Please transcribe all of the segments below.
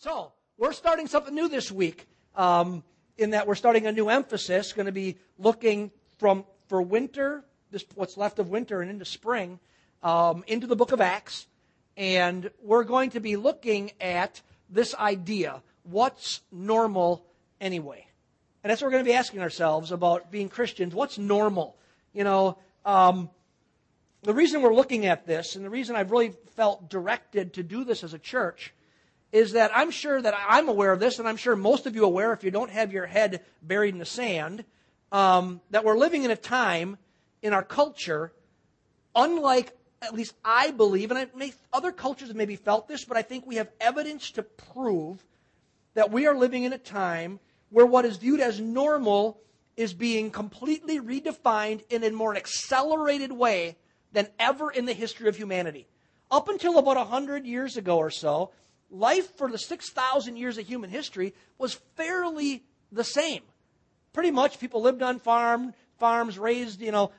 So, we're starting something new this week um, in that we're starting a new emphasis, going to be looking from for winter, this, what's left of winter and into spring, um, into the book of Acts. And we're going to be looking at this idea what's normal anyway? And that's what we're going to be asking ourselves about being Christians. What's normal? You know, um, the reason we're looking at this, and the reason I've really felt directed to do this as a church, is that I'm sure that I'm aware of this, and I'm sure most of you are aware if you don't have your head buried in the sand, um, that we're living in a time in our culture, unlike at least I believe, and I may, other cultures have maybe felt this, but I think we have evidence to prove that we are living in a time where what is viewed as normal is being completely redefined in a more accelerated way than ever in the history of humanity. Up until about 100 years ago or so, life for the 6,000 years of human history was fairly the same. Pretty much people lived on farm, farms, raised, you know,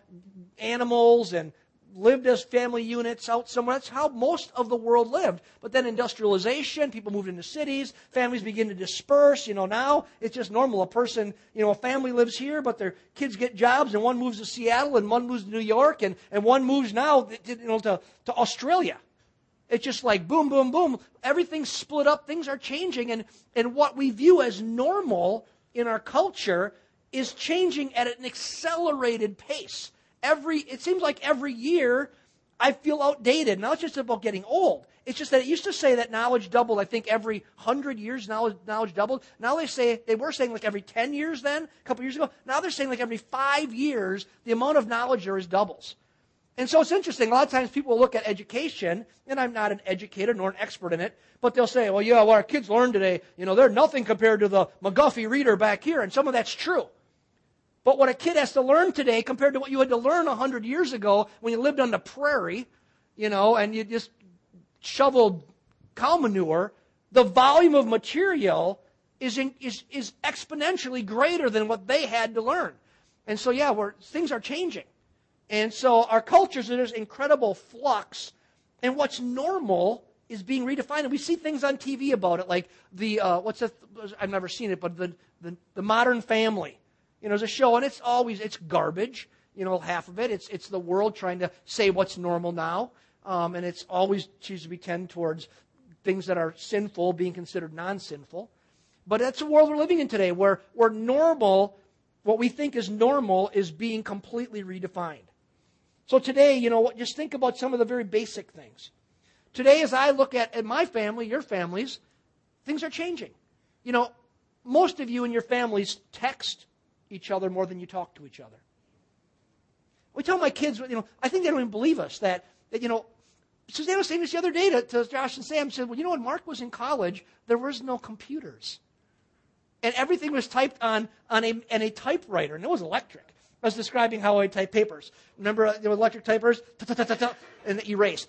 animals and lived as family units out somewhere. That's how most of the world lived. But then industrialization, people moved into cities, families begin to disperse. You know, now it's just normal. A person, you know, a family lives here, but their kids get jobs, and one moves to Seattle, and one moves to New York, and, and one moves now, you know, to, to Australia. It's just like boom, boom, boom. Everything's split up. Things are changing. And, and what we view as normal in our culture is changing at an accelerated pace every, it seems like every year I feel outdated. Now it's just about getting old. It's just that it used to say that knowledge doubled, I think every hundred years knowledge, knowledge doubled. Now they say, they were saying like every 10 years then, a couple years ago. Now they're saying like every five years, the amount of knowledge there is doubles. And so it's interesting. A lot of times people look at education, and I'm not an educator nor an expert in it, but they'll say, well, yeah, what our kids learned today, you know, they're nothing compared to the McGuffey reader back here. And some of that's true. But what a kid has to learn today compared to what you had to learn 100 years ago when you lived on the prairie, you know, and you just shoveled cow manure, the volume of material is, in, is, is exponentially greater than what they had to learn. And so, yeah, we're, things are changing. And so our culture cultures, there's incredible flux. And what's normal is being redefined. And we see things on TV about it, like the, uh, what's the, I've never seen it, but the, the, the modern family you know, there's a show, and it's always it's garbage. You know, half of it it's it's the world trying to say what's normal now, um, and it's always chooses to be tend towards things that are sinful being considered non-sinful. But that's the world we're living in today, where where normal, what we think is normal, is being completely redefined. So today, you know, just think about some of the very basic things. Today, as I look at, at my family, your families, things are changing. You know, most of you and your families text each other more than you talk to each other. We tell my kids, you know, I think they don't even believe us that, that you know, Suzanne was saying this the other day to, to Josh and Sam. Said, well, you know, when Mark was in college, there was no computers. And everything was typed on, on, a, on a typewriter, and it was electric. I was describing how I type papers. Remember the electric typers? And erase.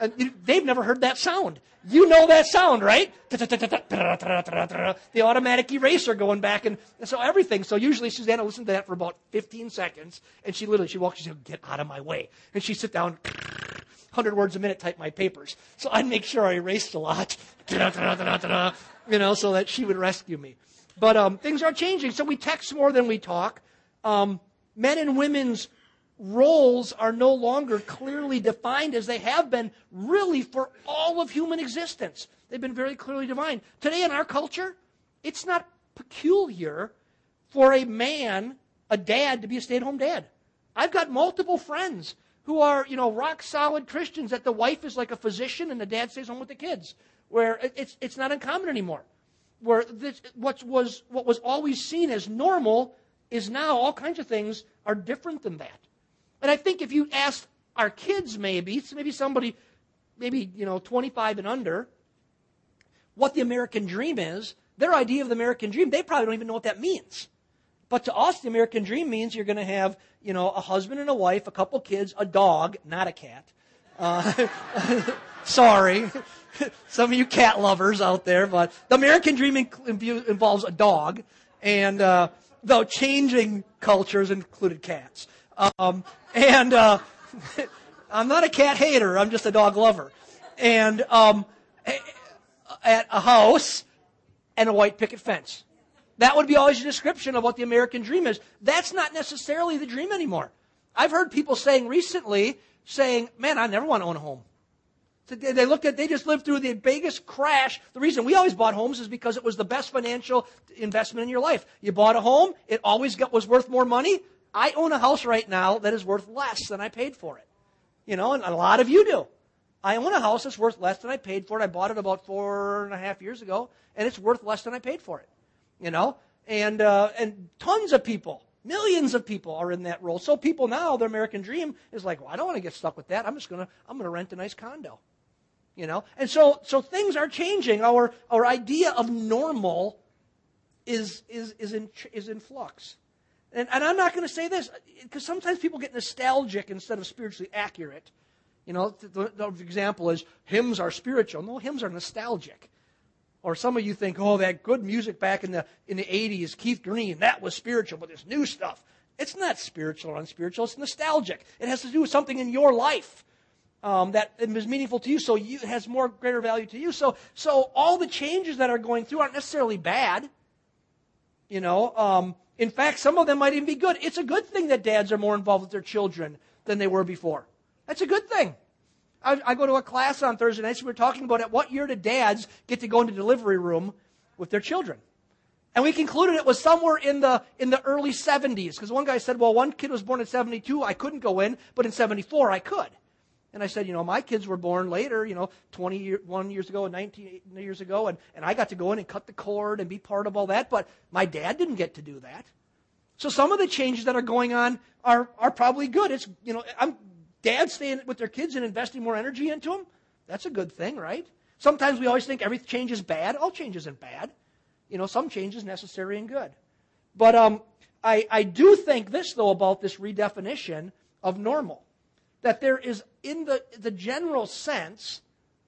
And they've never heard that sound. You know that sound, right? The automatic eraser going back and, so everything. So usually Susanna listened to that for about 15 seconds and she literally, she walks, she said, get out of my way. And she'd sit down, 100 words a minute type my papers. So I'd make sure I erased a lot, you know, so that she would rescue me. But um, things are changing. So we text more than we talk. Um, men and women's roles are no longer clearly defined as they have been really for all of human existence. They've been very clearly defined. Today in our culture, it's not peculiar for a man, a dad, to be a stay at home dad. I've got multiple friends who are, you know, rock solid Christians that the wife is like a physician and the dad stays home with the kids, where it's, it's not uncommon anymore where this, what, was, what was always seen as normal is now all kinds of things are different than that. And I think if you ask our kids, maybe, maybe somebody, maybe, you know, 25 and under, what the American dream is, their idea of the American dream, they probably don't even know what that means. But to us, the American dream means you're going to have, you know, a husband and a wife, a couple kids, a dog, not a cat. Uh, sorry. Some of you cat lovers out there, but the American dream involves a dog, and uh, though changing cultures included cats. Um, and uh, I'm not a cat hater, I'm just a dog lover. and um, at a house and a white picket fence. That would be always a description of what the American dream is. That's not necessarily the dream anymore. I've heard people saying recently, saying, man, I never want to own a home. They looked at, they just lived through the biggest crash. The reason we always bought homes is because it was the best financial investment in your life. You bought a home, it always got, was worth more money. I own a house right now that is worth less than I paid for it. You know, and a lot of you do. I own a house that's worth less than I paid for it. I bought it about four and a half years ago, and it's worth less than I paid for it. You know, and uh, and tons of people, millions of people are in that role. So people now, their American dream is like, well, I don't want to get stuck with that. I'm just gonna I'm gonna rent a nice condo. You know, and so so things are changing. Our our idea of normal is is is in is in flux. And, and I'm not going to say this because sometimes people get nostalgic instead of spiritually accurate. You know, the, the, example is hymns are spiritual. No, hymns are nostalgic. Or some of you think, oh, that good music back in the in the 80s, Keith Green, that was spiritual, but this new stuff, it's not spiritual or unspiritual. It's nostalgic. It has to do with something in your life um, that is meaningful to you, so you, it has more greater value to you. So, so all the changes that are going through aren't necessarily bad. You know, um, in fact, some of them might even be good. It's a good thing that dads are more involved with their children than they were before. That's a good thing. I, I go to a class on Thursday nights. We are talking about at what year did dads get to go into delivery room with their children? And we concluded it was somewhere in the in the early 70s because one guy said, "Well, one kid was born in 72, I couldn't go in, but in 74 I could." And I said, "You know, my kids were born later, you know, 21 years ago and 19 years ago, and, and I got to go in and cut the cord and be part of all that, but my dad didn't get to do that." So some of the changes that are going on are are probably good. It's you know, I'm dads staying with their kids and investing more energy into them, that's a good thing, right? Sometimes we always think every change is bad. All change isn't bad. You know, some change is necessary and good. But um, I, I do think this, though, about this redefinition of normal. That there is, in the, the general sense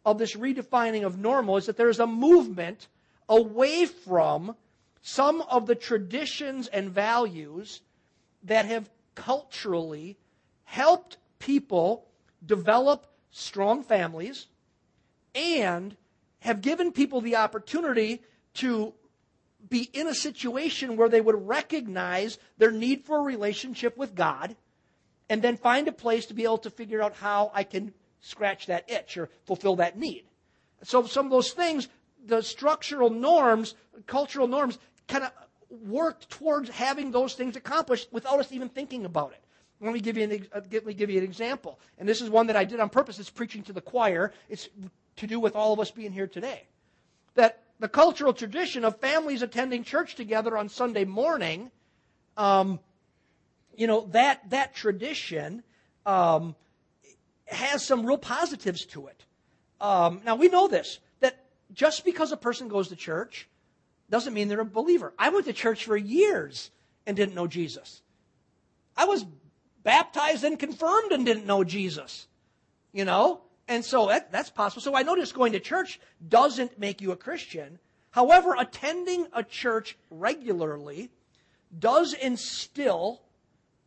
of this redefining of normal, is that there is a movement away from some of the traditions and values that have culturally helped people develop strong families and have given people the opportunity to be in a situation where they would recognize their need for a relationship with God and then find a place to be able to figure out how I can scratch that itch or fulfill that need. So some of those things, the structural norms, cultural norms, kind of worked towards having those things accomplished without us even thinking about it. Let me give you an, uh, let me give you an example. And this is one that I did on purpose. It's preaching to the choir. It's to do with all of us being here today. That the cultural tradition of families attending church together on Sunday morning, um, you know, that, that tradition um, has some real positives to it. Um, now, we know this, that just because a person goes to church doesn't mean they're a believer. I went to church for years and didn't know Jesus. I was baptized and confirmed and didn't know Jesus. You know? And so that, that's possible. So I notice going to church doesn't make you a Christian. However, attending a church regularly does instill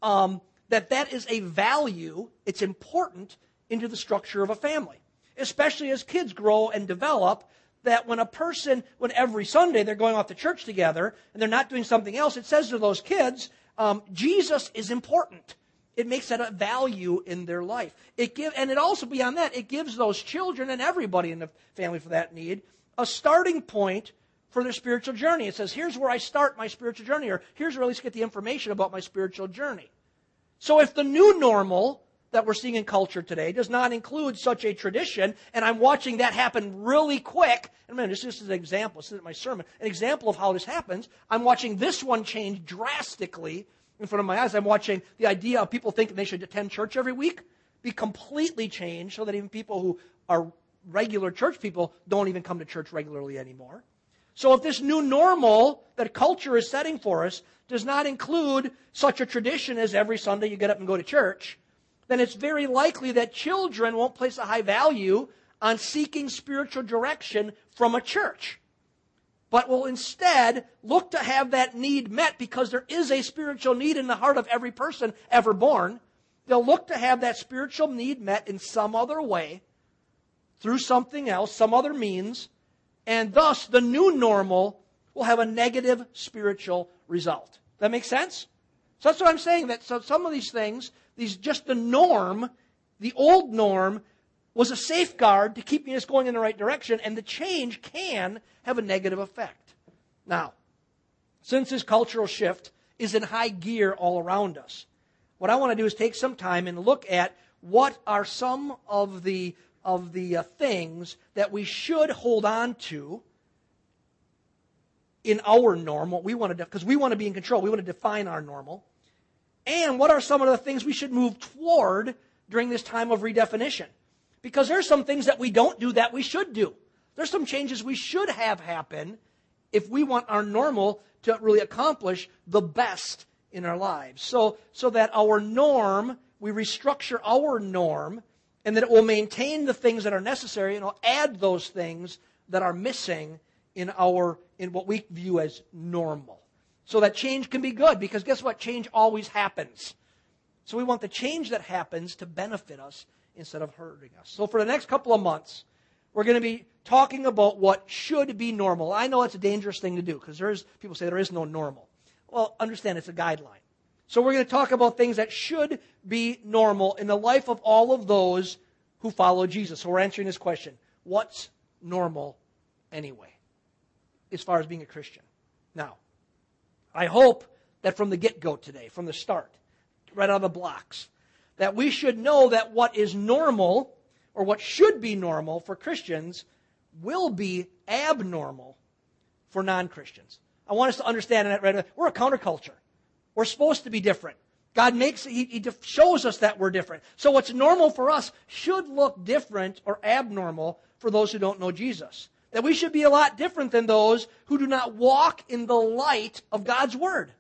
um, that that is a value, it's important into the structure of a family. Especially as kids grow and develop, that when a person, when every Sunday they're going off to church together and they're not doing something else, it says to those kids, um, Jesus is important. It makes that a value in their life. It give, and it also beyond that, it gives those children and everybody in the family for that need a starting point for their spiritual journey. It says, here's where I start my spiritual journey, or here's where I at least get the information about my spiritual journey. So if the new normal that we're seeing in culture today does not include such a tradition, and I'm watching that happen really quick, and man, this is an example, this isn't my sermon, an example of how this happens. I'm watching this one change drastically in front of my eyes. I'm watching the idea of people thinking they should attend church every week be completely changed so that even people who are regular church people don't even come to church regularly anymore. So if this new normal that culture is setting for us does not include such a tradition as every Sunday you get up and go to church, then it's very likely that children won't place a high value on seeking spiritual direction from a church but will instead look to have that need met because there is a spiritual need in the heart of every person ever born. They'll look to have that spiritual need met in some other way through something else, some other means, and thus the new normal will have a negative spiritual result. That makes sense? So that's what I'm saying. That so some of these things, these just the norm, the old norm, was a safeguard to keeping us going in the right direction, and the change can have a negative effect. Now, since this cultural shift is in high gear all around us, what I want to do is take some time and look at what are some of the of the uh, things that we should hold on to in our normal. We want to because we want to be in control. We want to define our normal. And what are some of the things we should move toward during this time of redefinition? Because there's some things that we don't do that we should do. There's some changes we should have happen if we want our normal to really accomplish the best in our lives. So, so that our norm, we restructure our norm, and that it will maintain the things that are necessary and will add those things that are missing in our in what we view as normal. So that change can be good because guess what? Change always happens. So we want the change that happens to benefit us instead of hurting us. So for the next couple of months, we're going to be talking about what should be normal. I know it's a dangerous thing to do because there's people say there is no normal. Well, understand it's a guideline. So we're going to talk about things that should be normal in the life of all of those who follow Jesus. So we're answering this question. What's normal anyway? As far as being a Christian. Now, I hope that from the get go today, from the start, right out of the blocks, that we should know that what is normal, or what should be normal for Christians, will be abnormal for non Christians. I want us to understand that right away. We're a counterculture. We're supposed to be different. God makes he, he shows us that we're different. So what's normal for us should look different or abnormal for those who don't know Jesus. That we should be a lot different than those who do not walk in the light of God's Word.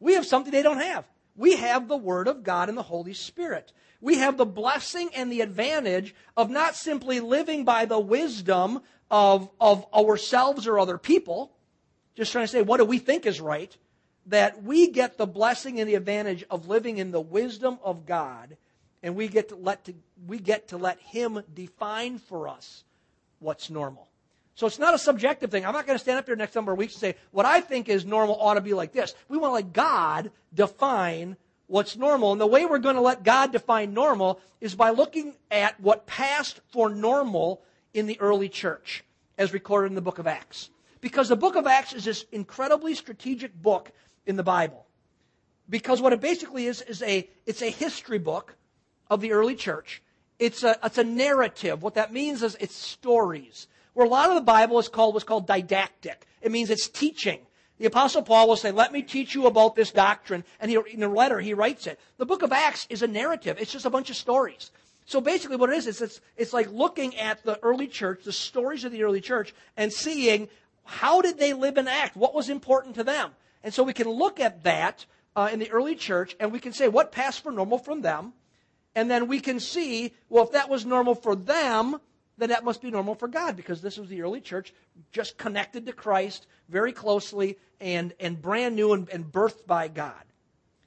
We have something they don't have. We have the Word of God and the Holy Spirit. We have the blessing and the advantage of not simply living by the wisdom of, of ourselves or other people, just trying to say, what do we think is right? That we get the blessing and the advantage of living in the wisdom of God, and we get to let, to, we get to let Him define for us what's normal. So it's not a subjective thing. I'm not going to stand up here next number of weeks and say, what I think is normal ought to be like this. We want to let God define what's normal. And the way we're going to let God define normal is by looking at what passed for normal in the early church, as recorded in the book of Acts. Because the book of Acts is this incredibly strategic book in the Bible. Because what it basically is, is a, it's a history book of the early church. It's a, it's a narrative. What that means is it's stories where a lot of the Bible is called what's called didactic. It means it's teaching. The apostle Paul will say, let me teach you about this doctrine. And he, in a letter, he writes it. The book of Acts is a narrative. It's just a bunch of stories. So basically what it is, is it's, it's like looking at the early church, the stories of the early church, and seeing how did they live and act? What was important to them? And so we can look at that uh, in the early church, and we can say what passed for normal from them. And then we can see, well, if that was normal for them, then that must be normal for God because this was the early church just connected to Christ very closely and, and brand new and, and birthed by God.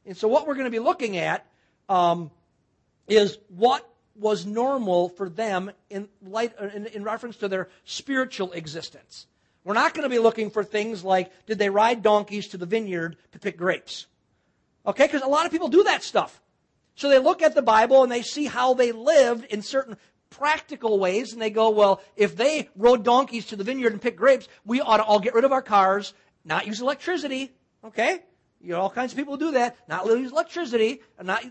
And so, what we're going to be looking at um, is what was normal for them in, light, in, in reference to their spiritual existence. We're not going to be looking for things like did they ride donkeys to the vineyard to pick grapes? Okay, because a lot of people do that stuff. So they look at the Bible and they see how they lived in certain practical ways and they go, well, if they rode donkeys to the vineyard and picked grapes, we ought to all get rid of our cars, not use electricity. Okay? You know, all kinds of people do that, not use electricity, and, not,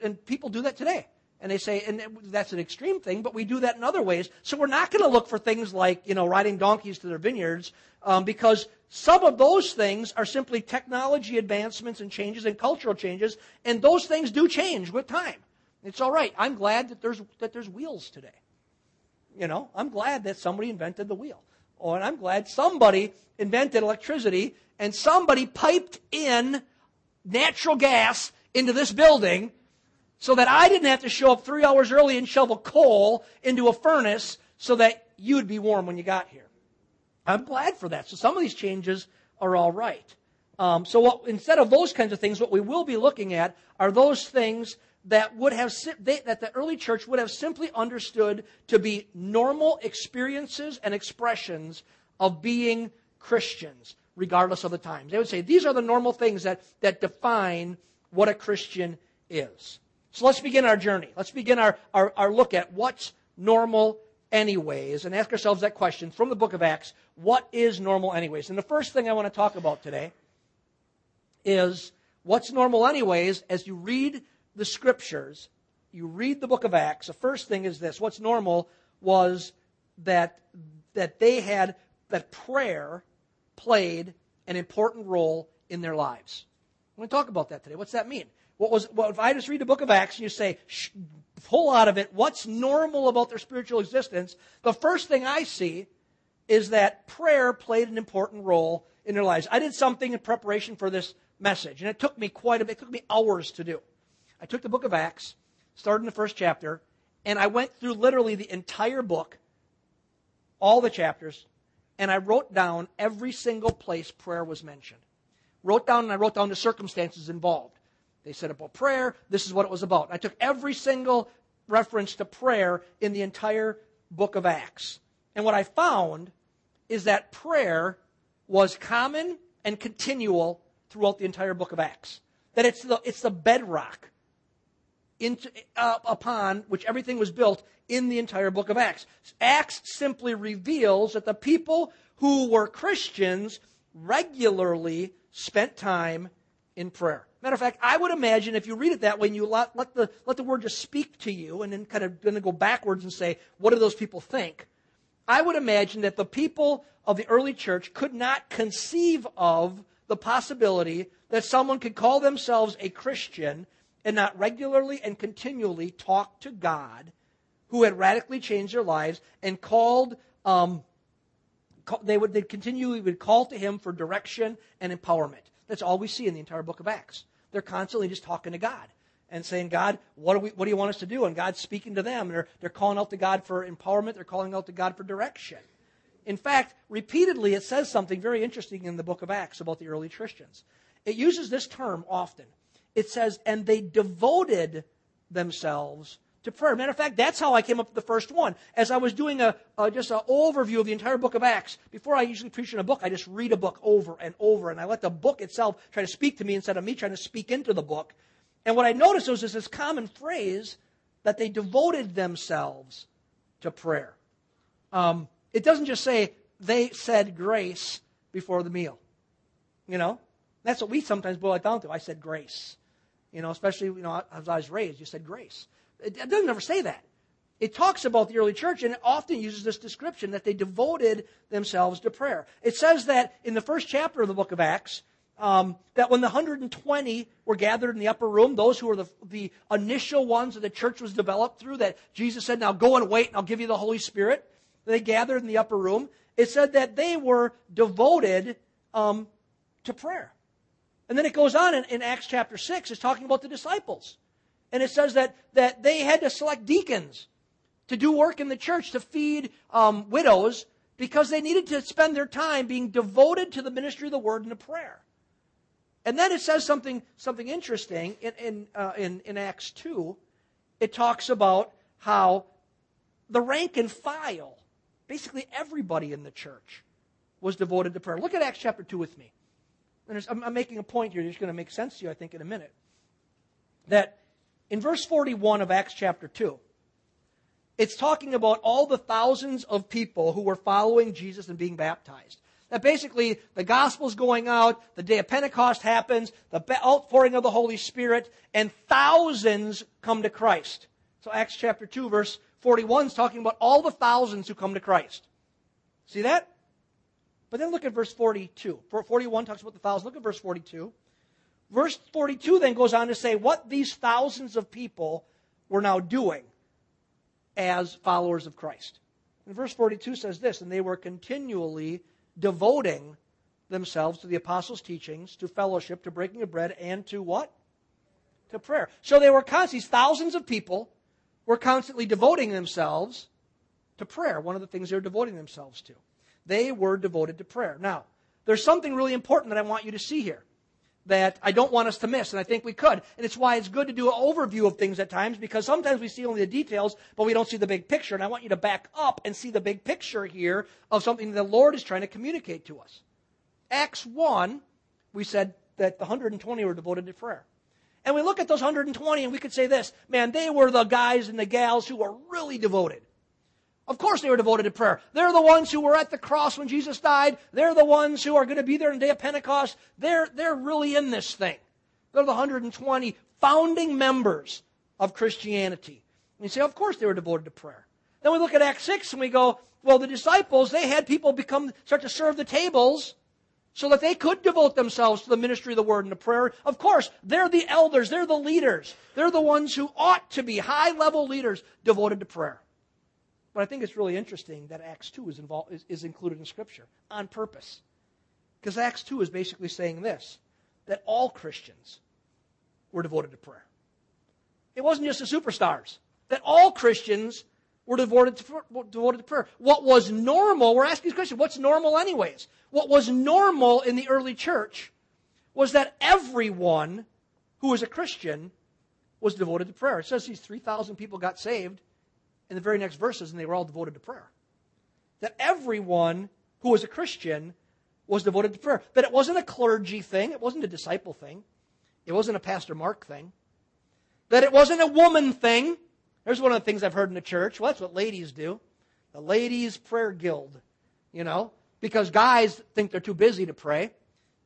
and people do that today. And they say, and that's an extreme thing, but we do that in other ways. So we're not going to look for things like, you know, riding donkeys to their vineyards, um, because some of those things are simply technology advancements and changes and cultural changes, and those things do change with time. It's all right. I'm glad that there's, that there's wheels today. You know, I'm glad that somebody invented the wheel. Oh, and I'm glad somebody invented electricity and somebody piped in natural gas into this building so that I didn't have to show up three hours early and shovel coal into a furnace so that you'd be warm when you got here. I'm glad for that. So some of these changes are all right. Um, so what, instead of those kinds of things, what we will be looking at are those things that would have they, that the early church would have simply understood to be normal experiences and expressions of being Christians, regardless of the times. They would say these are the normal things that, that define what a Christian is. So let's begin our journey. Let's begin our, our, our look at what's normal anyways and ask ourselves that question from the book of Acts what is normal anyways? And the first thing I want to talk about today is what's normal anyways as you read the scriptures, you read the book of Acts, the first thing is this what's normal was that, that they had, that prayer played an important role in their lives. I'm going to talk about that today. What's that mean? What was, well, if I just read the book of Acts and you say, pull out of it what's normal about their spiritual existence, the first thing I see is that prayer played an important role in their lives. I did something in preparation for this message, and it took me quite a bit, it took me hours to do. I took the book of Acts, started in the first chapter, and I went through literally the entire book, all the chapters, and I wrote down every single place prayer was mentioned. Wrote down and I wrote down the circumstances involved. They said about prayer, this is what it was about. I took every single reference to prayer in the entire book of Acts. And what I found is that prayer was common and continual throughout the entire book of Acts. That it's the, it's the bedrock into, uh, upon which everything was built in the entire book of Acts. Acts simply reveals that the people who were Christians regularly spent time in prayer. Matter of fact, I would imagine if you read it that way and you let, let, the, let the word just speak to you and then kind of to go backwards and say, what do those people think? I would imagine that the people of the early church could not conceive of the possibility that someone could call themselves a Christian and not regularly and continually talk to God, who had radically changed their lives and called, um, they would they continually would call to Him for direction and empowerment. That's all we see in the entire book of Acts. They're constantly just talking to God and saying, God, what do, we, what do you want us to do? And God's speaking to them. They're, they're calling out to God for empowerment. They're calling out to God for direction. In fact, repeatedly, it says something very interesting in the book of Acts about the early Christians. It uses this term often it says, and they devoted themselves to prayer. Matter of fact, that's how I came up with the first one. As I was doing a, a just an overview of the entire book of Acts, before I usually preach in a book, I just read a book over and over, and I let the book itself try to speak to me instead of me trying to speak into the book. And what I noticed was this common phrase that they devoted themselves to prayer. Um, it doesn't just say they said grace before the meal. You know, that's what we sometimes boil it down to. I said grace. You know, especially, you know, as I was raised, you said grace. It, doesn't ever say that. It talks about the early church and it often uses this description that they devoted themselves to prayer. It says that in the first chapter of the book of Acts, um, that when the 120 were gathered in the upper room, those who were the, the initial ones that the church was developed through, that Jesus said, now go and wait and I'll give you the Holy Spirit. They gathered in the upper room. It said that they were devoted um, to prayer. And then it goes on in, in Acts chapter 6, it's talking about the disciples. And it says that, that they had to select deacons to do work in the church to feed um, widows because they needed to spend their time being devoted to the ministry of the word and the prayer. And then it says something, something interesting in, in, uh, in, in Acts 2. It talks about how the rank and file, basically everybody in the church, was devoted to prayer. Look at Acts chapter 2 with me. I'm, I'm making a point here that's going to make sense to you, I think, in a minute. That in verse 41 of Acts chapter 2, it's talking about all the thousands of people who were following Jesus and being baptized. That basically the gospel's going out, the day of Pentecost happens, the outpouring of the Holy Spirit, and thousands come to Christ. So Acts chapter 2, verse 41 is talking about all the thousands who come to Christ. See that? But then look at verse 42. 41 talks about the thousands. Look at verse 42. Verse 42 then goes on to say what these thousands of people were now doing as followers of Christ. And verse 42 says this, and they were continually devoting themselves to the apostles' teachings, to fellowship, to breaking of bread, and to what? To prayer. So they were constantly, thousands of people were constantly devoting themselves to prayer, one of the things they were devoting themselves to. They were devoted to prayer. Now, there's something really important that I want you to see here. That I don't want us to miss, and I think we could. And it's why it's good to do an overview of things at times, because sometimes we see only the details, but we don't see the big picture. And I want you to back up and see the big picture here of something the Lord is trying to communicate to us. Acts 1, we said that the 120 were devoted to prayer. And we look at those 120 and we could say this, man, they were the guys and the gals who were really devoted. Of course they were devoted to prayer. They're the ones who were at the cross when Jesus died. They're the ones who are going to be there on the day of Pentecost. They're, they're really in this thing. They're the 120 founding members of Christianity. And you say, of course they were devoted to prayer. Then we look at Acts 6 and we go, well, the disciples, they had people become, start to serve the tables so that they could devote themselves to the ministry of the word and the prayer. Of course, they're the elders, they're the leaders. They're the ones who ought to be high level leaders devoted to prayer. But I think it's really interesting that Acts 2 is, involved, is, is included in Scripture on purpose. Because Acts 2 is basically saying this that all Christians were devoted to prayer. It wasn't just the superstars, that all Christians were devoted to, devoted to prayer. What was normal, we're asking this question, what's normal anyways? What was normal in the early church was that everyone who was a Christian was devoted to prayer. It says these 3,000 people got saved in the very next verses, and they were all devoted to prayer. That everyone who was a Christian was devoted to prayer. That it wasn't a clergy thing, it wasn't a disciple thing, it wasn't a Pastor Mark thing, that it wasn't a woman thing. There's one of the things I've heard in the church. Well, that's what ladies do. The ladies' prayer guild, you know, because guys think they're too busy to pray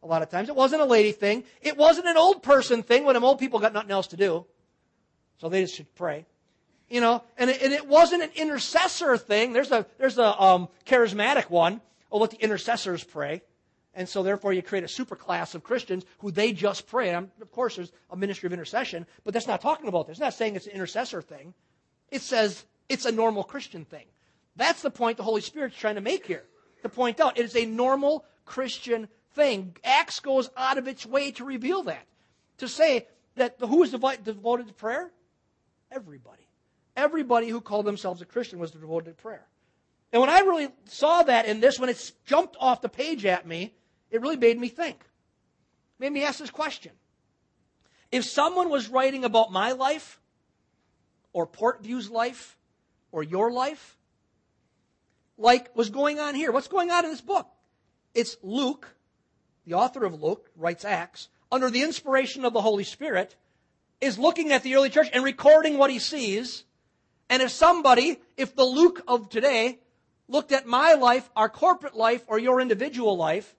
a lot of times. It wasn't a lady thing. It wasn't an old person thing when them old people got nothing else to do. So they just should pray you know, and it, and it wasn't an intercessor thing. There's a, there's a um, charismatic one. Oh, let the intercessors pray. And so therefore you create a super class of Christians who they just pray. And of course there's a ministry of intercession, but that's not talking about this. It's not saying it's an intercessor thing. It says it's a normal Christian thing. That's the point the Holy Spirit's trying to make here. To point out, it is a normal Christian thing. Acts goes out of its way to reveal that. To say that who is devoted to prayer? Everybody everybody who called themselves a Christian was devoted to prayer. And when I really saw that in this, when it jumped off the page at me, it really made me think. Made me ask this question. If someone was writing about my life, or Portview's life, or your life, like was going on here, what's going on in this book? It's Luke, the author of Luke, writes Acts, under the inspiration of the Holy Spirit, is looking at the early church and recording what he sees and if somebody, if the Luke of today looked at my life, our corporate life, or your individual life,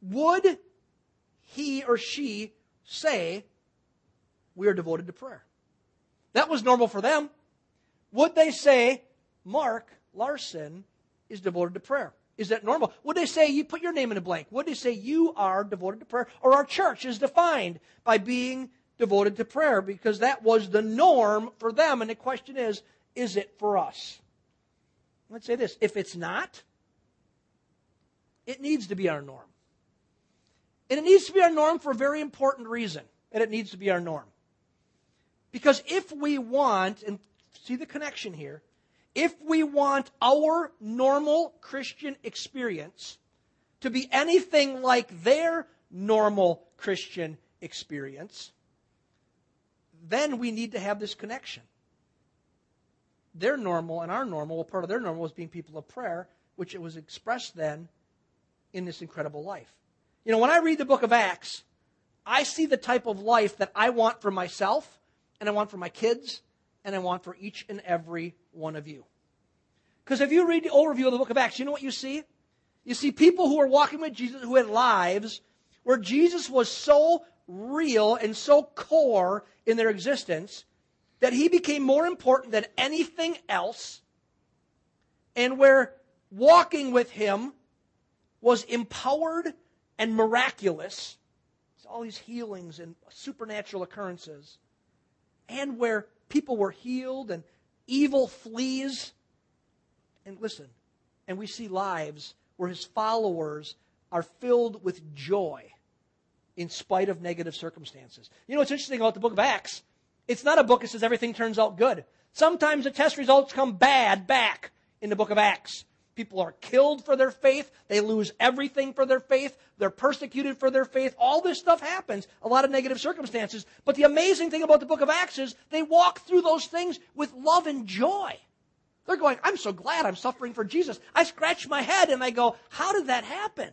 would he or she say, we are devoted to prayer? That was normal for them. Would they say, Mark Larson is devoted to prayer? Is that normal? Would they say, you put your name in a blank? Would they say, you are devoted to prayer? Or our church is defined by being devoted to prayer because that was the norm for them. And the question is, is it for us? Let's say this if it's not, it needs to be our norm. And it needs to be our norm for a very important reason. And it needs to be our norm. Because if we want, and see the connection here, if we want our normal Christian experience to be anything like their normal Christian experience, then we need to have this connection. Their normal and our normal, well, part of their normal was being people of prayer, which it was expressed then in this incredible life. You know, when I read the book of Acts, I see the type of life that I want for myself, and I want for my kids, and I want for each and every one of you. Because if you read the overview of the book of Acts, you know what you see? You see people who are walking with Jesus who had lives where Jesus was so real and so core in their existence that he became more important than anything else, and where walking with him was empowered and miraculous. It's All these healings and supernatural occurrences, and where people were healed and evil flees. And listen, and we see lives where his followers are filled with joy in spite of negative circumstances. You know what's interesting about the book of Acts? It's not a book that says everything turns out good. Sometimes the test results come bad back in the book of Acts. People are killed for their faith. They lose everything for their faith. They're persecuted for their faith. All this stuff happens. A lot of negative circumstances. But the amazing thing about the book of Acts is they walk through those things with love and joy. They're going, I'm so glad I'm suffering for Jesus. I scratch my head and I go, how did that happen?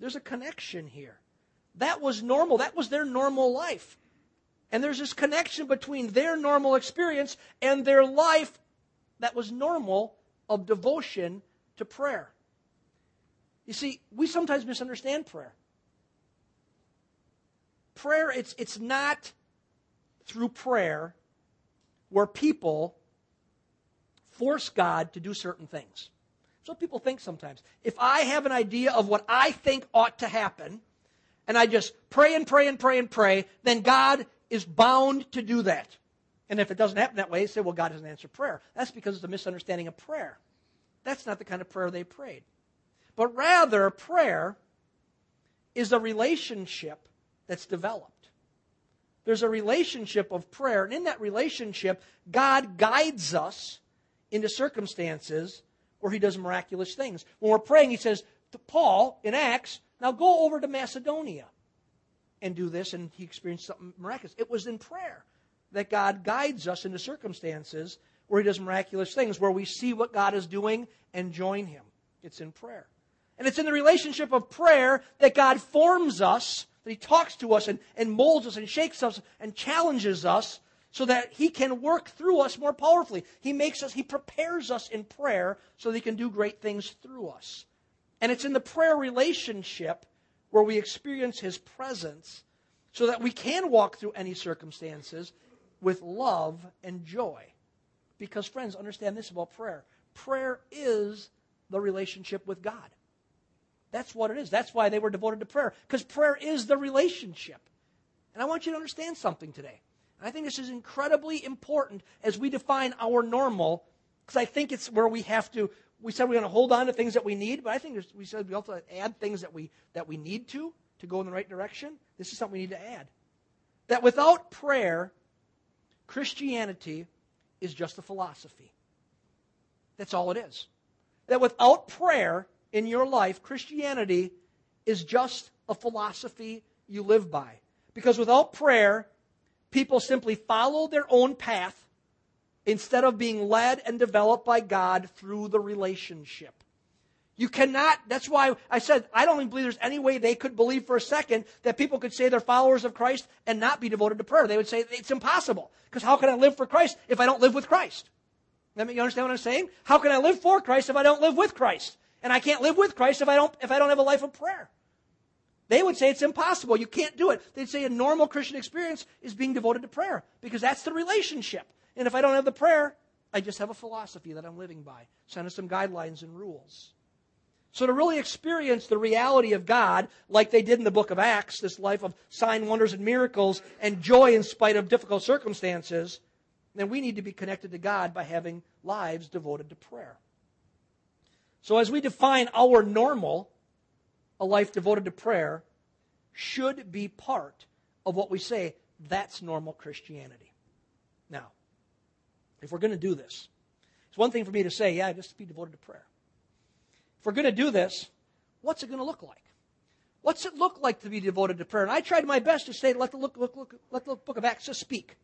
There's a connection here. That was normal. That was their normal life. And there's this connection between their normal experience and their life that was normal of devotion to prayer. You see, we sometimes misunderstand prayer. Prayer, it's, it's not through prayer where people force God to do certain things. So people think sometimes. If I have an idea of what I think ought to happen, and I just pray and pray and pray and pray, then God is bound to do that. And if it doesn't happen that way, you say, well, God doesn't answer prayer. That's because it's a misunderstanding of prayer. That's not the kind of prayer they prayed. But rather, prayer is a relationship that's developed. There's a relationship of prayer, and in that relationship, God guides us into circumstances where He does miraculous things. When we're praying, He says to Paul in Acts, now go over to Macedonia and do this, and he experienced something miraculous. It was in prayer that God guides us into circumstances where He does miraculous things, where we see what God is doing and join Him. It's in prayer. And it's in the relationship of prayer that God forms us, that He talks to us and, and molds us and shakes us and challenges us so that He can work through us more powerfully. He makes us, He prepares us in prayer so that He can do great things through us. And it's in the prayer relationship where we experience His presence so that we can walk through any circumstances with love and joy. Because, friends, understand this about prayer prayer is the relationship with God. That's what it is. That's why they were devoted to prayer, because prayer is the relationship. And I want you to understand something today. I think this is incredibly important as we define our normal, because I think it's where we have to. We said we're going to hold on to things that we need, but I think we said we also add things that we that we need to to go in the right direction. This is something we need to add. That without prayer, Christianity is just a philosophy. That's all it is. That without prayer in your life, Christianity is just a philosophy you live by. Because without prayer, people simply follow their own path instead of being led and developed by God through the relationship. You cannot, that's why I said, I don't even believe there's any way they could believe for a second that people could say they're followers of Christ and not be devoted to prayer. They would say it's impossible. Because how can I live for Christ if I don't live with Christ? Let me, you understand what I'm saying? How can I live for Christ if I don't live with Christ? And I can't live with Christ if I don't, if I don't have a life of prayer. They would say it's impossible. You can't do it. They'd say a normal Christian experience is being devoted to prayer because that's the relationship. And if I don't have the prayer, I just have a philosophy that I'm living by. Send us some guidelines and rules. So to really experience the reality of God, like they did in the book of Acts, this life of sign, wonders, and miracles, and joy in spite of difficult circumstances, then we need to be connected to God by having lives devoted to prayer. So as we define our normal, a life devoted to prayer should be part of what we say that's normal Christianity. If we're going to do this, it's one thing for me to say, yeah, just be devoted to prayer. If we're going to do this, what's it going to look like? What's it look like to be devoted to prayer? And I tried my best to say, let the, look, look, look, let the book of Acts just speak.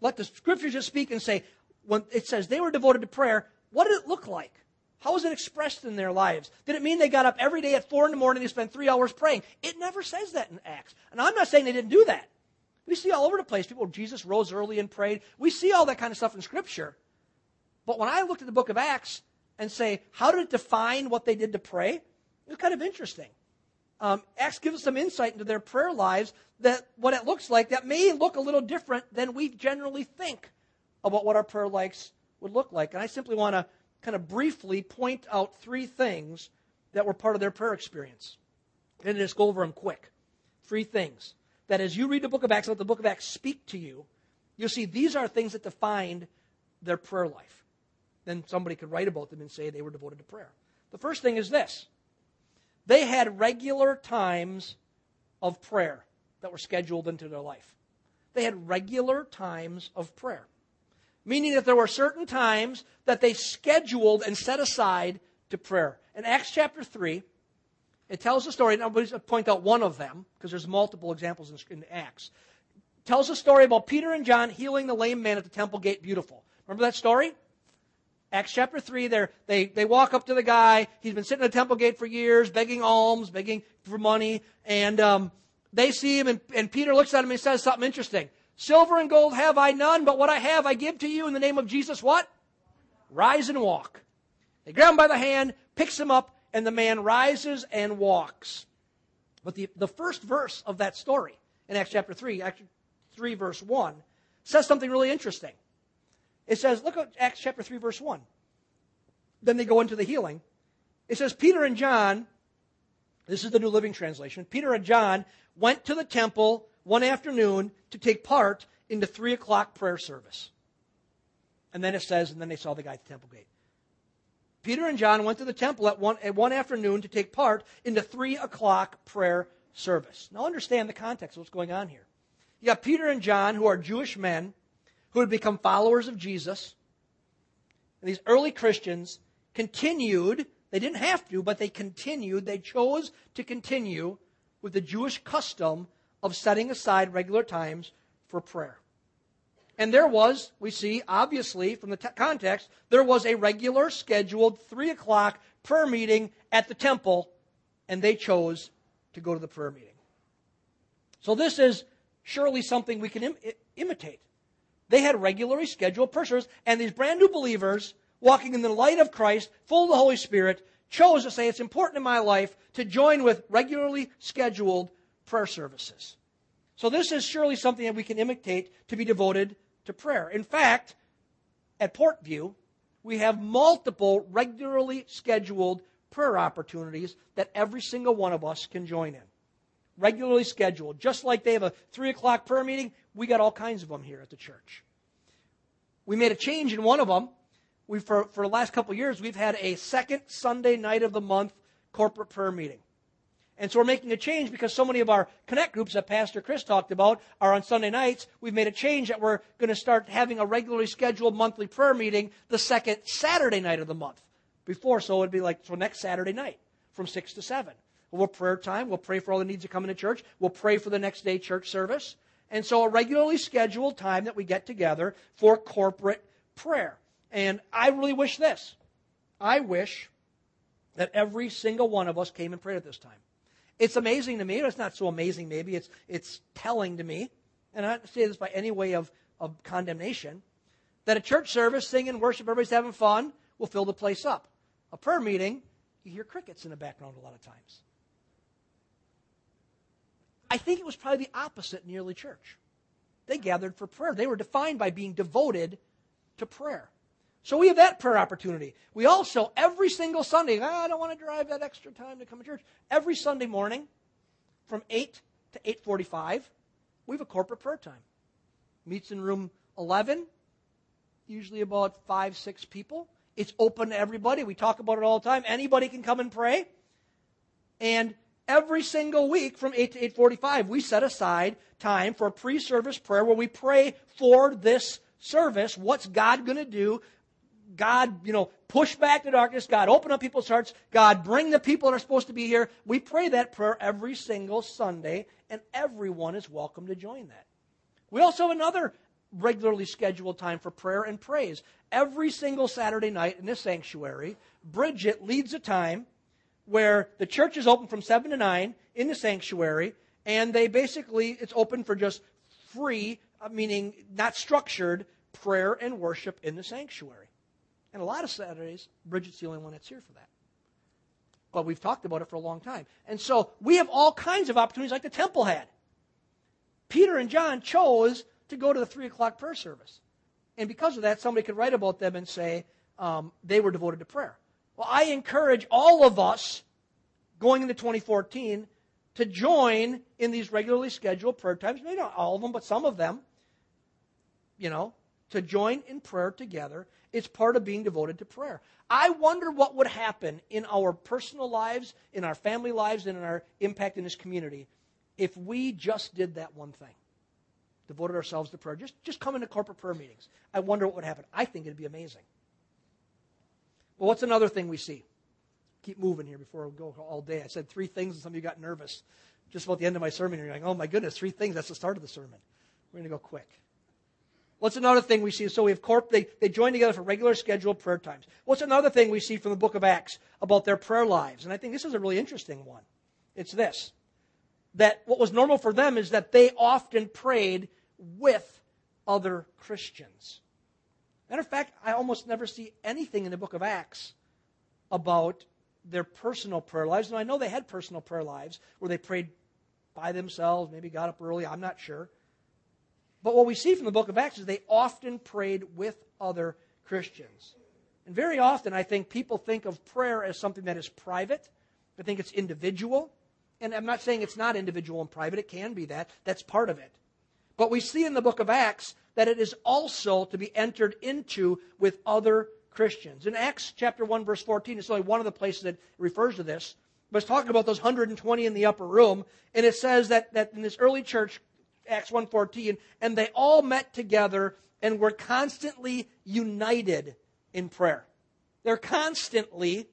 Let the scriptures just speak and say, when it says they were devoted to prayer, what did it look like? How was it expressed in their lives? Did it mean they got up every day at four in the morning and they spent three hours praying? It never says that in Acts. And I'm not saying they didn't do that. We see all over the place people, Jesus rose early and prayed. We see all that kind of stuff in Scripture. But when I looked at the book of Acts, and say, how did it define what they did to pray? It's kind of interesting. Um, Acts gives us some insight into their prayer lives that what it looks like that may look a little different than we generally think about what our prayer lives would look like. And I simply want to kind of briefly point out three things that were part of their prayer experience. And just go over them quick. Three things. That as you read the book of Acts, let the book of Acts speak to you, you'll see these are things that defined their prayer life then somebody could write about them and say they were devoted to prayer. The first thing is this they had regular times of prayer that were scheduled into their life. They had regular times of prayer. meaning that there were certain times that they scheduled and set aside to prayer. In Acts chapter 3, it tells a story, and I'm going to point out one of them, because there's multiple examples in, in Acts. It tells a story about Peter and John healing the lame man at the temple gate beautiful. Remember that story? Acts chapter 3, they they, walk up to the guy. He's been sitting at the temple gate for years, begging alms, begging for money. And um, they see him, and, and Peter looks at him and says something interesting. Silver and gold have I none, but what I have I give to you in the name of Jesus. What? Rise and walk. They grab him by the hand, picks him up, and the man rises and walks. But the, the first verse of that story in Acts chapter 3, Acts 3 verse 1, says something really interesting. It says, look at Acts chapter 3 verse 1. Then they go into the healing. It says, Peter and John, this is the New Living Translation, Peter and John went to the temple one afternoon to take part in the 3 o'clock prayer service. And then it says, and then they saw the guy at the temple gate. Peter and John went to the temple at one, at one afternoon to take part in the three o'clock prayer service. Now understand the context of what's going on here. You got Peter and John, who are Jewish men, who had become followers of Jesus. And these early Christians continued, they didn't have to, but they continued, they chose to continue with the Jewish custom of setting aside regular times for prayer. And there was, we see, obviously, from the te- context, there was a regular scheduled 3 o'clock prayer meeting at the temple, and they chose to go to the prayer meeting. So this is surely something we can Im- imitate. They had regularly scheduled prayer and these brand new believers, walking in the light of Christ, full of the Holy Spirit, chose to say it's important in my life to join with regularly scheduled prayer services. So this is surely something that we can imitate to be devoted to prayer. In fact, at Portview, we have multiple regularly scheduled prayer opportunities that every single one of us can join in. Regularly scheduled. Just like they have a 3 o'clock prayer meeting, we got all kinds of them here at the church. We made a change in one of them. We, for, for the last couple years, we've had a second Sunday night of the month corporate prayer meeting. And so we're making a change because so many of our connect groups that Pastor Chris talked about are on Sunday nights. We've made a change that we're going to start having a regularly scheduled monthly prayer meeting the second Saturday night of the month. Before, so it'd be like, so next Saturday night from 6 to 7. We'll prayer time. We'll pray for all the needs that come into church. We'll pray for the next day church service. And so a regularly scheduled time that we get together for corporate prayer. And I really wish this. I wish that every single one of us came and prayed at this time. It's amazing to me. It's not so amazing, maybe. It's, it's telling to me. And I don't say this by any way of, of condemnation. That a church service, singing, worship, everybody's having fun, will fill the place up. A prayer meeting, you hear crickets in the background a lot of times. I think it was probably the opposite in the early church. They gathered for prayer. They were defined by being devoted to prayer. So we have that prayer opportunity. We also, every single Sunday, ah, I don't want to drive that extra time to come to church. Every Sunday morning, from 8 to 8.45, we have a corporate prayer time. Meets in room 11, usually about five, six people. It's open to everybody. We talk about it all the time. Anybody can come and pray. And every single week from 8 to 8.45, we set aside time for a pre-service prayer where we pray for this service. What's God going to do? God, you know, push back the darkness. God, open up people's hearts. God, bring the people that are supposed to be here. We pray that prayer every single Sunday, and everyone is welcome to join that. We also have another regularly scheduled time for prayer and praise. Every single Saturday night in this sanctuary, Bridget leads a time where the church is open from 7 to 9 in the sanctuary, and they basically, it's open for just free, uh, meaning not structured, prayer and worship in the sanctuary. And a lot of Saturdays, Bridget's the only one that's here for that. But we've talked about it for a long time. And so we have all kinds of opportunities like the temple had. Peter and John chose to go to the 3 o'clock prayer service. And because of that, somebody could write about them and say um, they were devoted to prayer. Well, I encourage all of us going into 2014 to join in these regularly scheduled prayer times. Maybe not all of them, but some of them. You know, to join in prayer together it's part of being devoted to prayer. I wonder what would happen in our personal lives, in our family lives, and in our impact in this community if we just did that one thing. devoted ourselves to prayer, just, just come into corporate prayer meetings. I wonder what would happen. I think it'd be amazing. Well, what's another thing we see? Keep moving here before we go all day. I said three things, and some of you got nervous just about the end of my sermon. You're like, oh my goodness, three things. That's the start of the sermon. We're going to go quick. What's another thing we see? So we have corp, they, they join together for regular scheduled prayer times. What's another thing we see from the book of Acts about their prayer lives? And I think this is a really interesting one. It's this that what was normal for them is that they often prayed with other Christians. Matter of fact, I almost never see anything in the book of Acts about their personal prayer lives. And I know they had personal prayer lives where they prayed by themselves, maybe got up early, I'm not sure. But what we see from the book of Acts is they often prayed with other Christians. And very often, I think people think of prayer as something that is private. I think it's individual. And I'm not saying it's not individual and private, it can be that. That's part of it. But we see in the book of Acts that it is also to be entered into with other Christians. In Acts chapter 1, verse 14, it's only one of the places that refers to this. But it's talking about those 120 in the upper room. And it says that, that in this early church, Acts 1.14, and they all met together and were constantly united in prayer. They're constantly,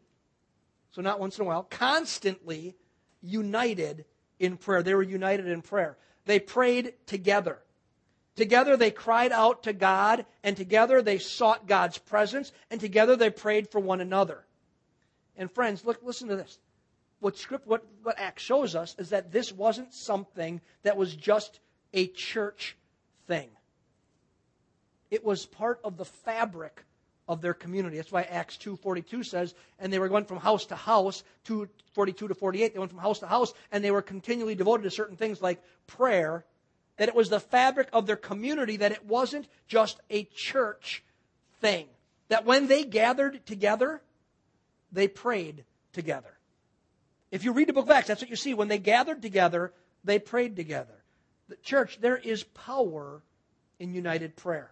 so not once in a while, constantly united in prayer. They were united in prayer. They prayed together. Together they cried out to God, and together they sought God's presence, and together they prayed for one another. And friends, look, listen to this. What script, what, what Acts shows us is that this wasn't something that was just a church thing. It was part of the fabric of their community. That's why Acts 2:42 says, and they were going from house to house, 2:42 to 48, they went from house to house, and they were continually devoted to certain things like prayer. That it was the fabric of their community, that it wasn't just a church thing. That when they gathered together, they prayed together. If you read the book of Acts, that's what you see. When they gathered together, they prayed together the church, there is power in united prayer.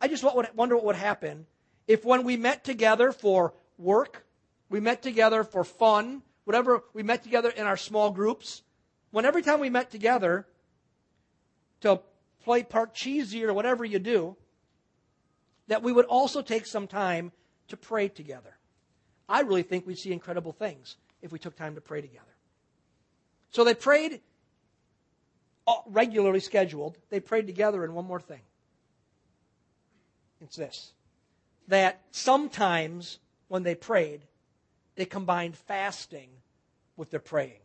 I just wonder what would happen if when we met together for work, we met together for fun, whatever, we met together in our small groups, when every time we met together to play Parcheesi or whatever you do, that we would also take some time to pray together. I really think we'd see incredible things if we took time to pray together. So they prayed regularly scheduled, they prayed together in one more thing. It's this that sometimes when they prayed, they combined fasting with their praying.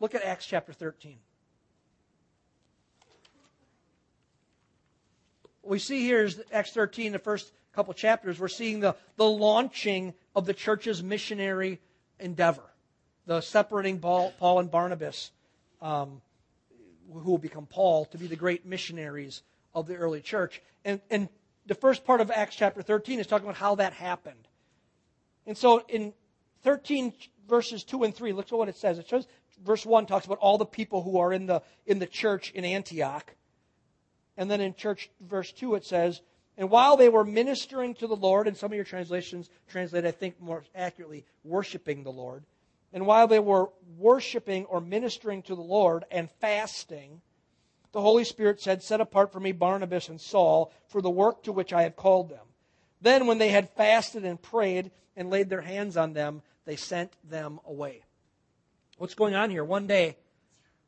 Look at Acts chapter 13. What we see here is Acts 13, the first couple chapters, we're seeing the, the launching of the church's missionary endeavor, the separating Paul, Paul and Barnabas. Um, who will become Paul to be the great missionaries of the early church. And, and the first part of Acts chapter 13 is talking about how that happened. And so in 13 verses 2 and 3, look at what it says. It says, verse 1 talks about all the people who are in the, in the church in Antioch. And then in church, verse 2, it says, And while they were ministering to the Lord, and some of your translations translate, I think more accurately, worshiping the Lord, and while they were worshiping or ministering to the Lord and fasting, the Holy Spirit said, Set apart for me Barnabas and Saul for the work to which I have called them. Then, when they had fasted and prayed and laid their hands on them, they sent them away. What's going on here? One day,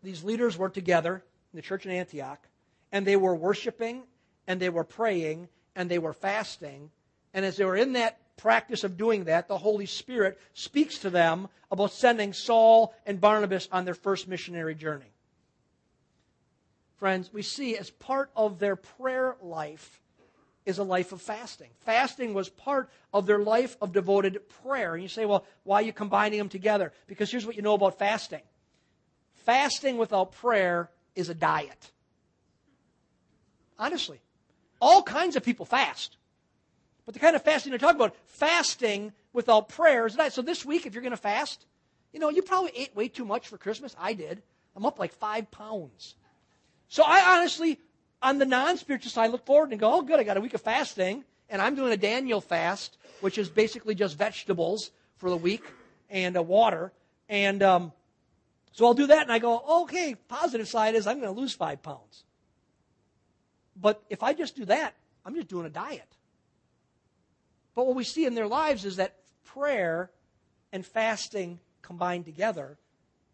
these leaders were together in the church in Antioch, and they were worshiping, and they were praying, and they were fasting. And as they were in that practice of doing that, the Holy Spirit speaks to them about sending Saul and Barnabas on their first missionary journey. Friends, we see as part of their prayer life is a life of fasting. Fasting was part of their life of devoted prayer. And you say, well, why are you combining them together? Because here's what you know about fasting fasting without prayer is a diet. Honestly, all kinds of people fast. But the kind of fasting they're talking about, fasting without prayers. So this week, if you're going to fast, you know, you probably ate way too much for Christmas. I did. I'm up like five pounds. So I honestly, on the non-spiritual side, look forward and go, oh, good, I got a week of fasting, and I'm doing a Daniel fast, which is basically just vegetables for the week and uh, water. And um, so I'll do that, and I go, okay, positive side is I'm going to lose five pounds. But if I just do that, I'm just doing a diet. But what we see in their lives is that prayer and fasting combined together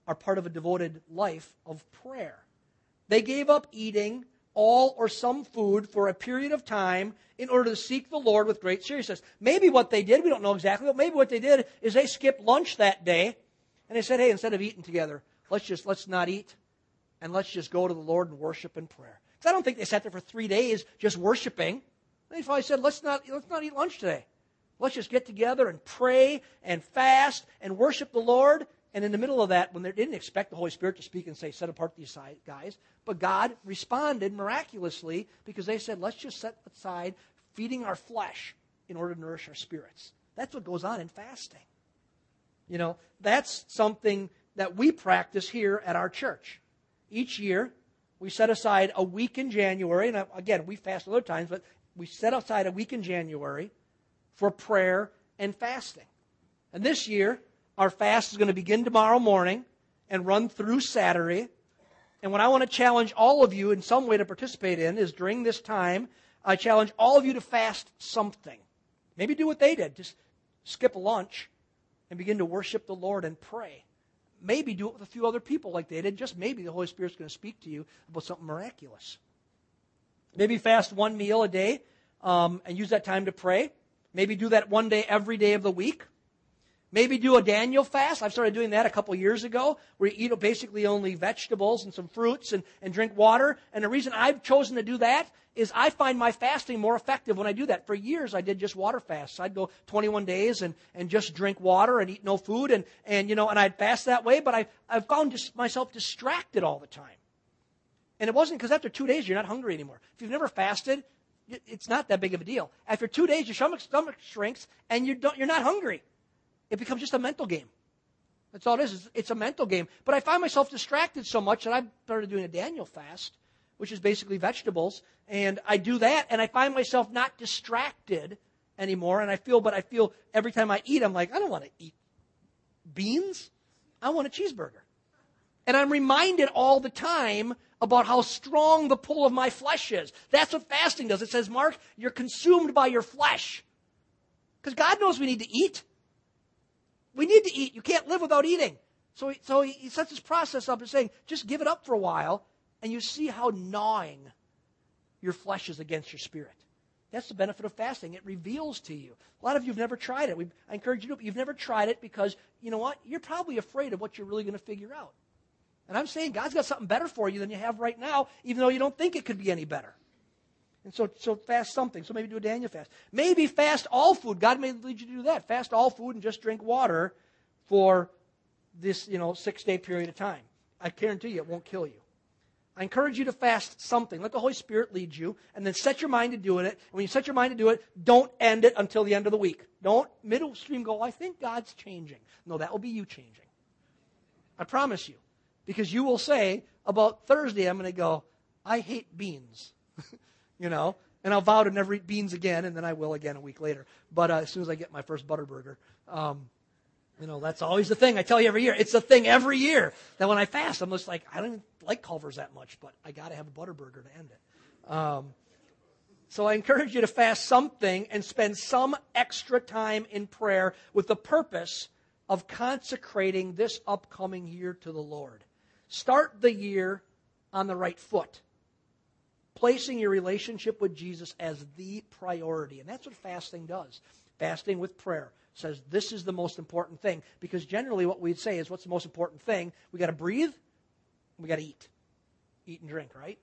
are part of a devoted life of prayer. They gave up eating all or some food for a period of time in order to seek the Lord with great seriousness. Maybe what they did, we don't know exactly, but maybe what they did is they skipped lunch that day and they said, hey, instead of eating together, let's just let's not eat and let's just go to the Lord and worship in prayer. Because I don't think they sat there for three days just worshiping. They probably said, let's not let's not eat lunch today. Let's just get together and pray and fast and worship the Lord and in the middle of that, when they didn't expect the Holy Spirit to speak and say, set apart these guys, but God responded miraculously because they said, let's just set aside feeding our flesh in order to nourish our spirits. That's what goes on in fasting. You know, that's something that we practice here at our church. Each year, we set aside a week in January, and again, we fast other times, but we set aside a week in January for prayer and fasting. And this year, our fast is going to begin tomorrow morning and run through Saturday. And what I want to challenge all of you in some way to participate in is during this time, I challenge all of you to fast something. Maybe do what they did. Just skip lunch and begin to worship the Lord and pray. Maybe do it with a few other people like they did. Just maybe the Holy Spirit's going to speak to you about something miraculous. Maybe fast one meal a day um, and use that time to pray. Maybe do that one day every day of the week. Maybe do a Daniel fast. I've started doing that a couple years ago, where you eat basically only vegetables and some fruits and, and drink water. And the reason I've chosen to do that is I find my fasting more effective when I do that. For years, I did just water fasts. I'd go 21 days and, and just drink water and eat no food. And, and, you know, and I'd fast that way, but I, I've found just myself distracted all the time. And it wasn't because after two days, you're not hungry anymore. If you've never fasted, it's not that big of a deal. After two days, your stomach, stomach shrinks and you don't, you're not hungry. It becomes just a mental game. That's all it is. It's a mental game. But I find myself distracted so much that I started doing a Daniel fast, which is basically vegetables. And I do that, and I find myself not distracted anymore. And I feel, but I feel every time I eat, I'm like, I don't want to eat beans. I want a cheeseburger. And I'm reminded all the time about how strong the pull of my flesh is. That's what fasting does. It says, Mark, you're consumed by your flesh. Because God knows we need to eat. We need to eat. You can't live without eating. So he, so he sets this process up and saying, just give it up for a while, and you see how gnawing your flesh is against your spirit. That's the benefit of fasting. It reveals to you. A lot of you have never tried it. We've, I encourage you to, but you've never tried it because, you know what? You're probably afraid of what you're really going to figure out. And I'm saying God's got something better for you than you have right now, even though you don't think it could be any better. And so, so fast something. So maybe do a Daniel fast. Maybe fast all food. God may lead you to do that. Fast all food and just drink water for this, you know, six day period of time. I guarantee you it won't kill you. I encourage you to fast something. Let the Holy Spirit lead you, and then set your mind to doing it. And when you set your mind to do it, don't end it until the end of the week. Don't middle stream go, I think God's changing. No, that will be you changing. I promise you. Because you will say, about Thursday, I'm going to go, I hate beans. you know, and I'll vow to never eat beans again, and then I will again a week later. But uh, as soon as I get my first Butterburger, um, you know, that's always the thing. I tell you every year. It's the thing every year that when I fast, I'm just like, I don't even like Culver's that much, but I got to have a Butterburger to end it. Um, so I encourage you to fast something and spend some extra time in prayer with the purpose of consecrating this upcoming year to the Lord. Start the year on the right foot placing your relationship with Jesus as the priority. And that's what fasting does. Fasting with prayer says this is the most important thing because generally what we'd say is what's the most important thing? We got to breathe, we got to eat. Eat and drink, right?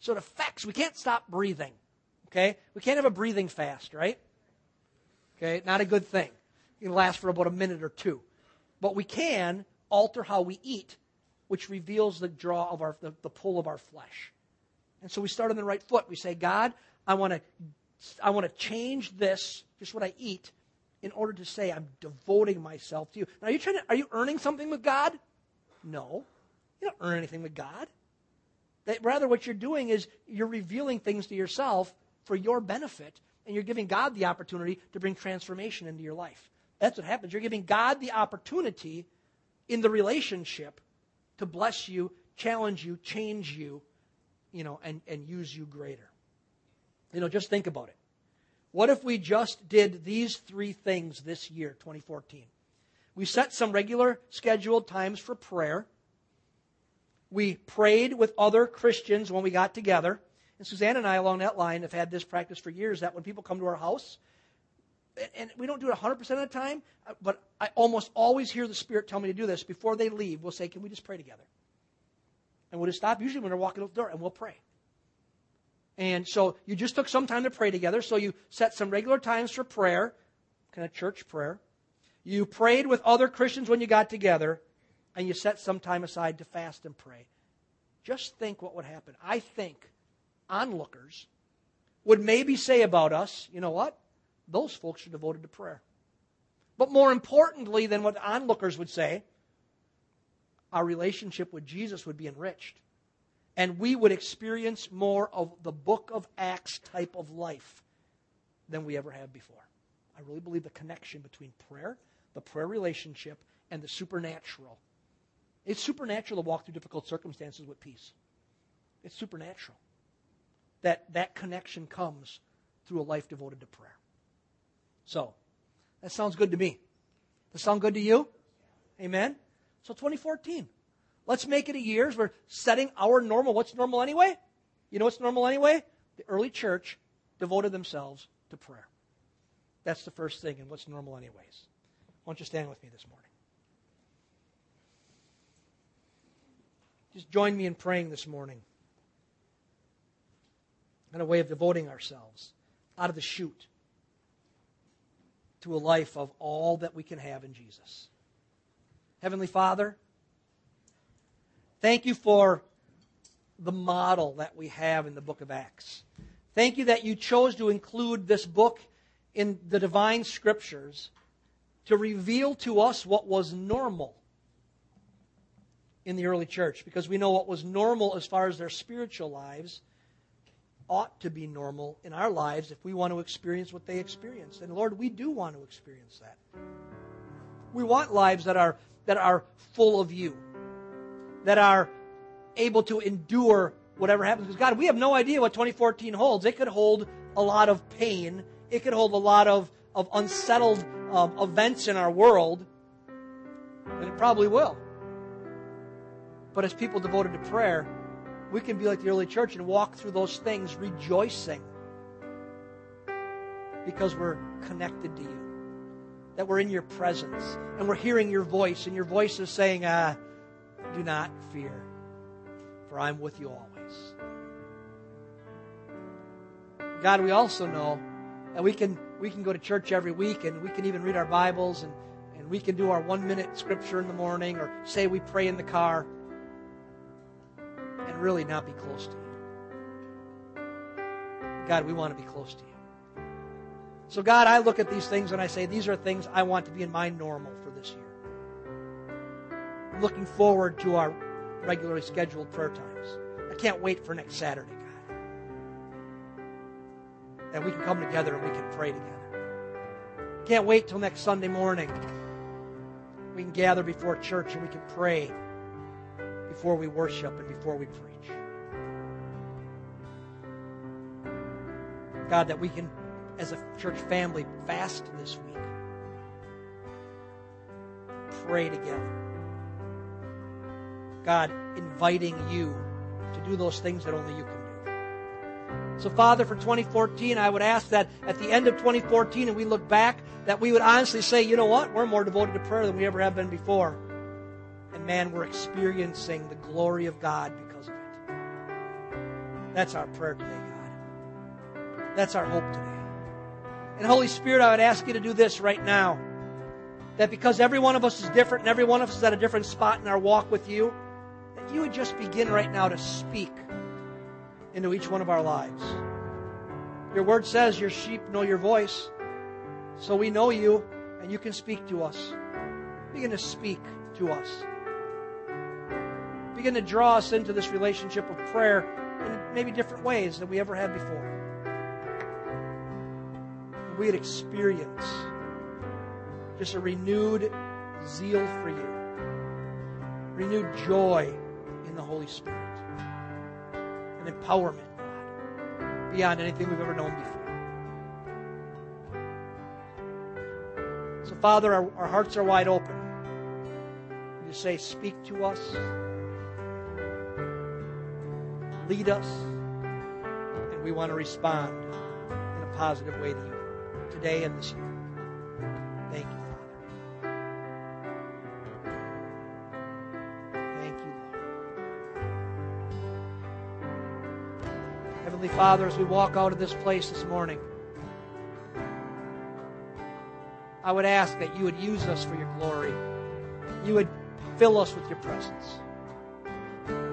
So it affects, we can't stop breathing. Okay? We can't have a breathing fast, right? Okay? Not a good thing. It can last for about a minute or two. But we can alter how we eat, which reveals the draw of our, the, the pull of our flesh. And so we start on the right foot. We say, God, I want to I want to change this, just what I eat, in order to say I'm devoting myself to you. Now, are you trying to, are you earning something with God? No. You don't earn anything with God. That rather what you're doing is you're revealing things to yourself for your benefit, and you're giving God the opportunity to bring transformation into your life. That's what happens. You're giving God the opportunity in the relationship to bless you, challenge you, change you, you know, and, and use you greater. You know, just think about it. What if we just did these three things this year, 2014? We set some regular scheduled times for prayer. We prayed with other Christians when we got together. And Suzanne and I, along that line, have had this practice for years that when people come to our house, and we don't do it 100% of the time, uh, but I almost always hear the Spirit tell me to do this. Before they leave, we'll say, Can we just pray together? And we'll just stop, usually when they're walking out the door, and we'll pray. And so you just took some time to pray together. So you set some regular times for prayer, kind of church prayer. You prayed with other Christians when you got together, and you set some time aside to fast and pray. Just think what would happen. I think onlookers would maybe say about us, you know what? Those folks are devoted to prayer. But more importantly than what onlookers would say, our relationship with Jesus would be enriched. And we would experience more of the book of Acts type of life than we ever have before. I really believe the connection between prayer, the prayer relationship, and the supernatural. It's supernatural to walk through difficult circumstances with peace. It's supernatural. That that connection comes through a life devoted to prayer. So, that sounds good to me. Does that sound good to you? Amen? So 2014. Let's make it a year. We're setting our normal. What's normal anyway? You know what's normal anyway? The early church devoted themselves to prayer. That's the first thing, and what's normal anyways. Why don't you stand with me this morning? Just join me in praying this morning. In a way of devoting ourselves out of the chute to a life of all that we can have in Jesus. Heavenly Father, thank you for the model that we have in the book of Acts. Thank you that you chose to include this book in the divine scriptures to reveal to us what was normal in the early church because we know what was normal as far as their spiritual lives ought to be normal in our lives if we want to experience what they experienced. And Lord, we do want to experience that. We want lives that are that are full of you, that are able to endure whatever happens. Because God, we have no idea what 2014 holds. It could hold a lot of pain. It could hold a lot of, of unsettled um, events in our world. And it probably will. But as people devoted to prayer, we can be like the early church and walk through those things rejoicing because we're connected to you, that we're in your presence, and we're hearing your voice, and your voice is saying, ah, Do not fear, for I'm with you always. God, we also know that we can, we can go to church every week and we can even read our Bibles and, and we can do our one minute scripture in the morning or say we pray in the car really not be close to you. God, we want to be close to you. So, God, I look at these things and I say, these are things I want to be in my normal for this year. I'm looking forward to our regularly scheduled prayer times. I can't wait for next Saturday, God. And we can come together and we can pray together. Can't wait till next Sunday morning. We can gather before church and we can pray before we worship and before we preach. God, that we can, as a church family, fast this week, pray together. God, inviting you to do those things that only you can do. So, Father, for 2014, I would ask that at the end of 2014 and we look back, that we would honestly say, you know what? We're more devoted to prayer than we ever have been before. And man, we're experiencing the glory of God because of it. That's our prayer today. That's our hope today. And Holy Spirit, I would ask you to do this right now. That because every one of us is different and every one of us is at a different spot in our walk with you, that you would just begin right now to speak into each one of our lives. Your word says your sheep know your voice. So we know you and you can speak to us. Begin to speak to us begin to draw us into this relationship of prayer in maybe different ways than we ever had before. We'd experience just a renewed zeal for you, renewed joy in the Holy Spirit, and empowerment, God, beyond anything we've ever known before. So, Father, our, our hearts are wide open. You say, Speak to us, lead us, and we want to respond in a positive way to you today and this year. Thank you, Father. Thank you, Lord. Heavenly Father, as we walk out of this place this morning, I would ask that you would use us for your glory. You would fill us with your presence.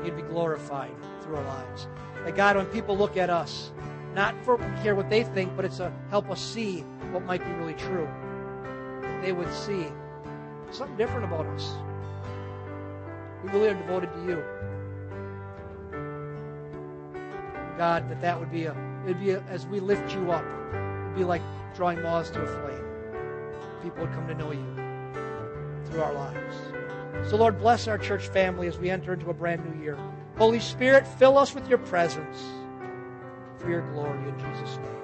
You'd be glorified through our lives. That God, when people look at us, not for care what they think, but it's to help us see what might be really true. They would see something different about us. We really are devoted to you. God, that that would be a, it'd be a, as we lift you up, it'd be like drawing moths to a flame. People would come to know you through our lives. So, Lord, bless our church family as we enter into a brand new year. Holy Spirit, fill us with your presence for your glory in Jesus' name.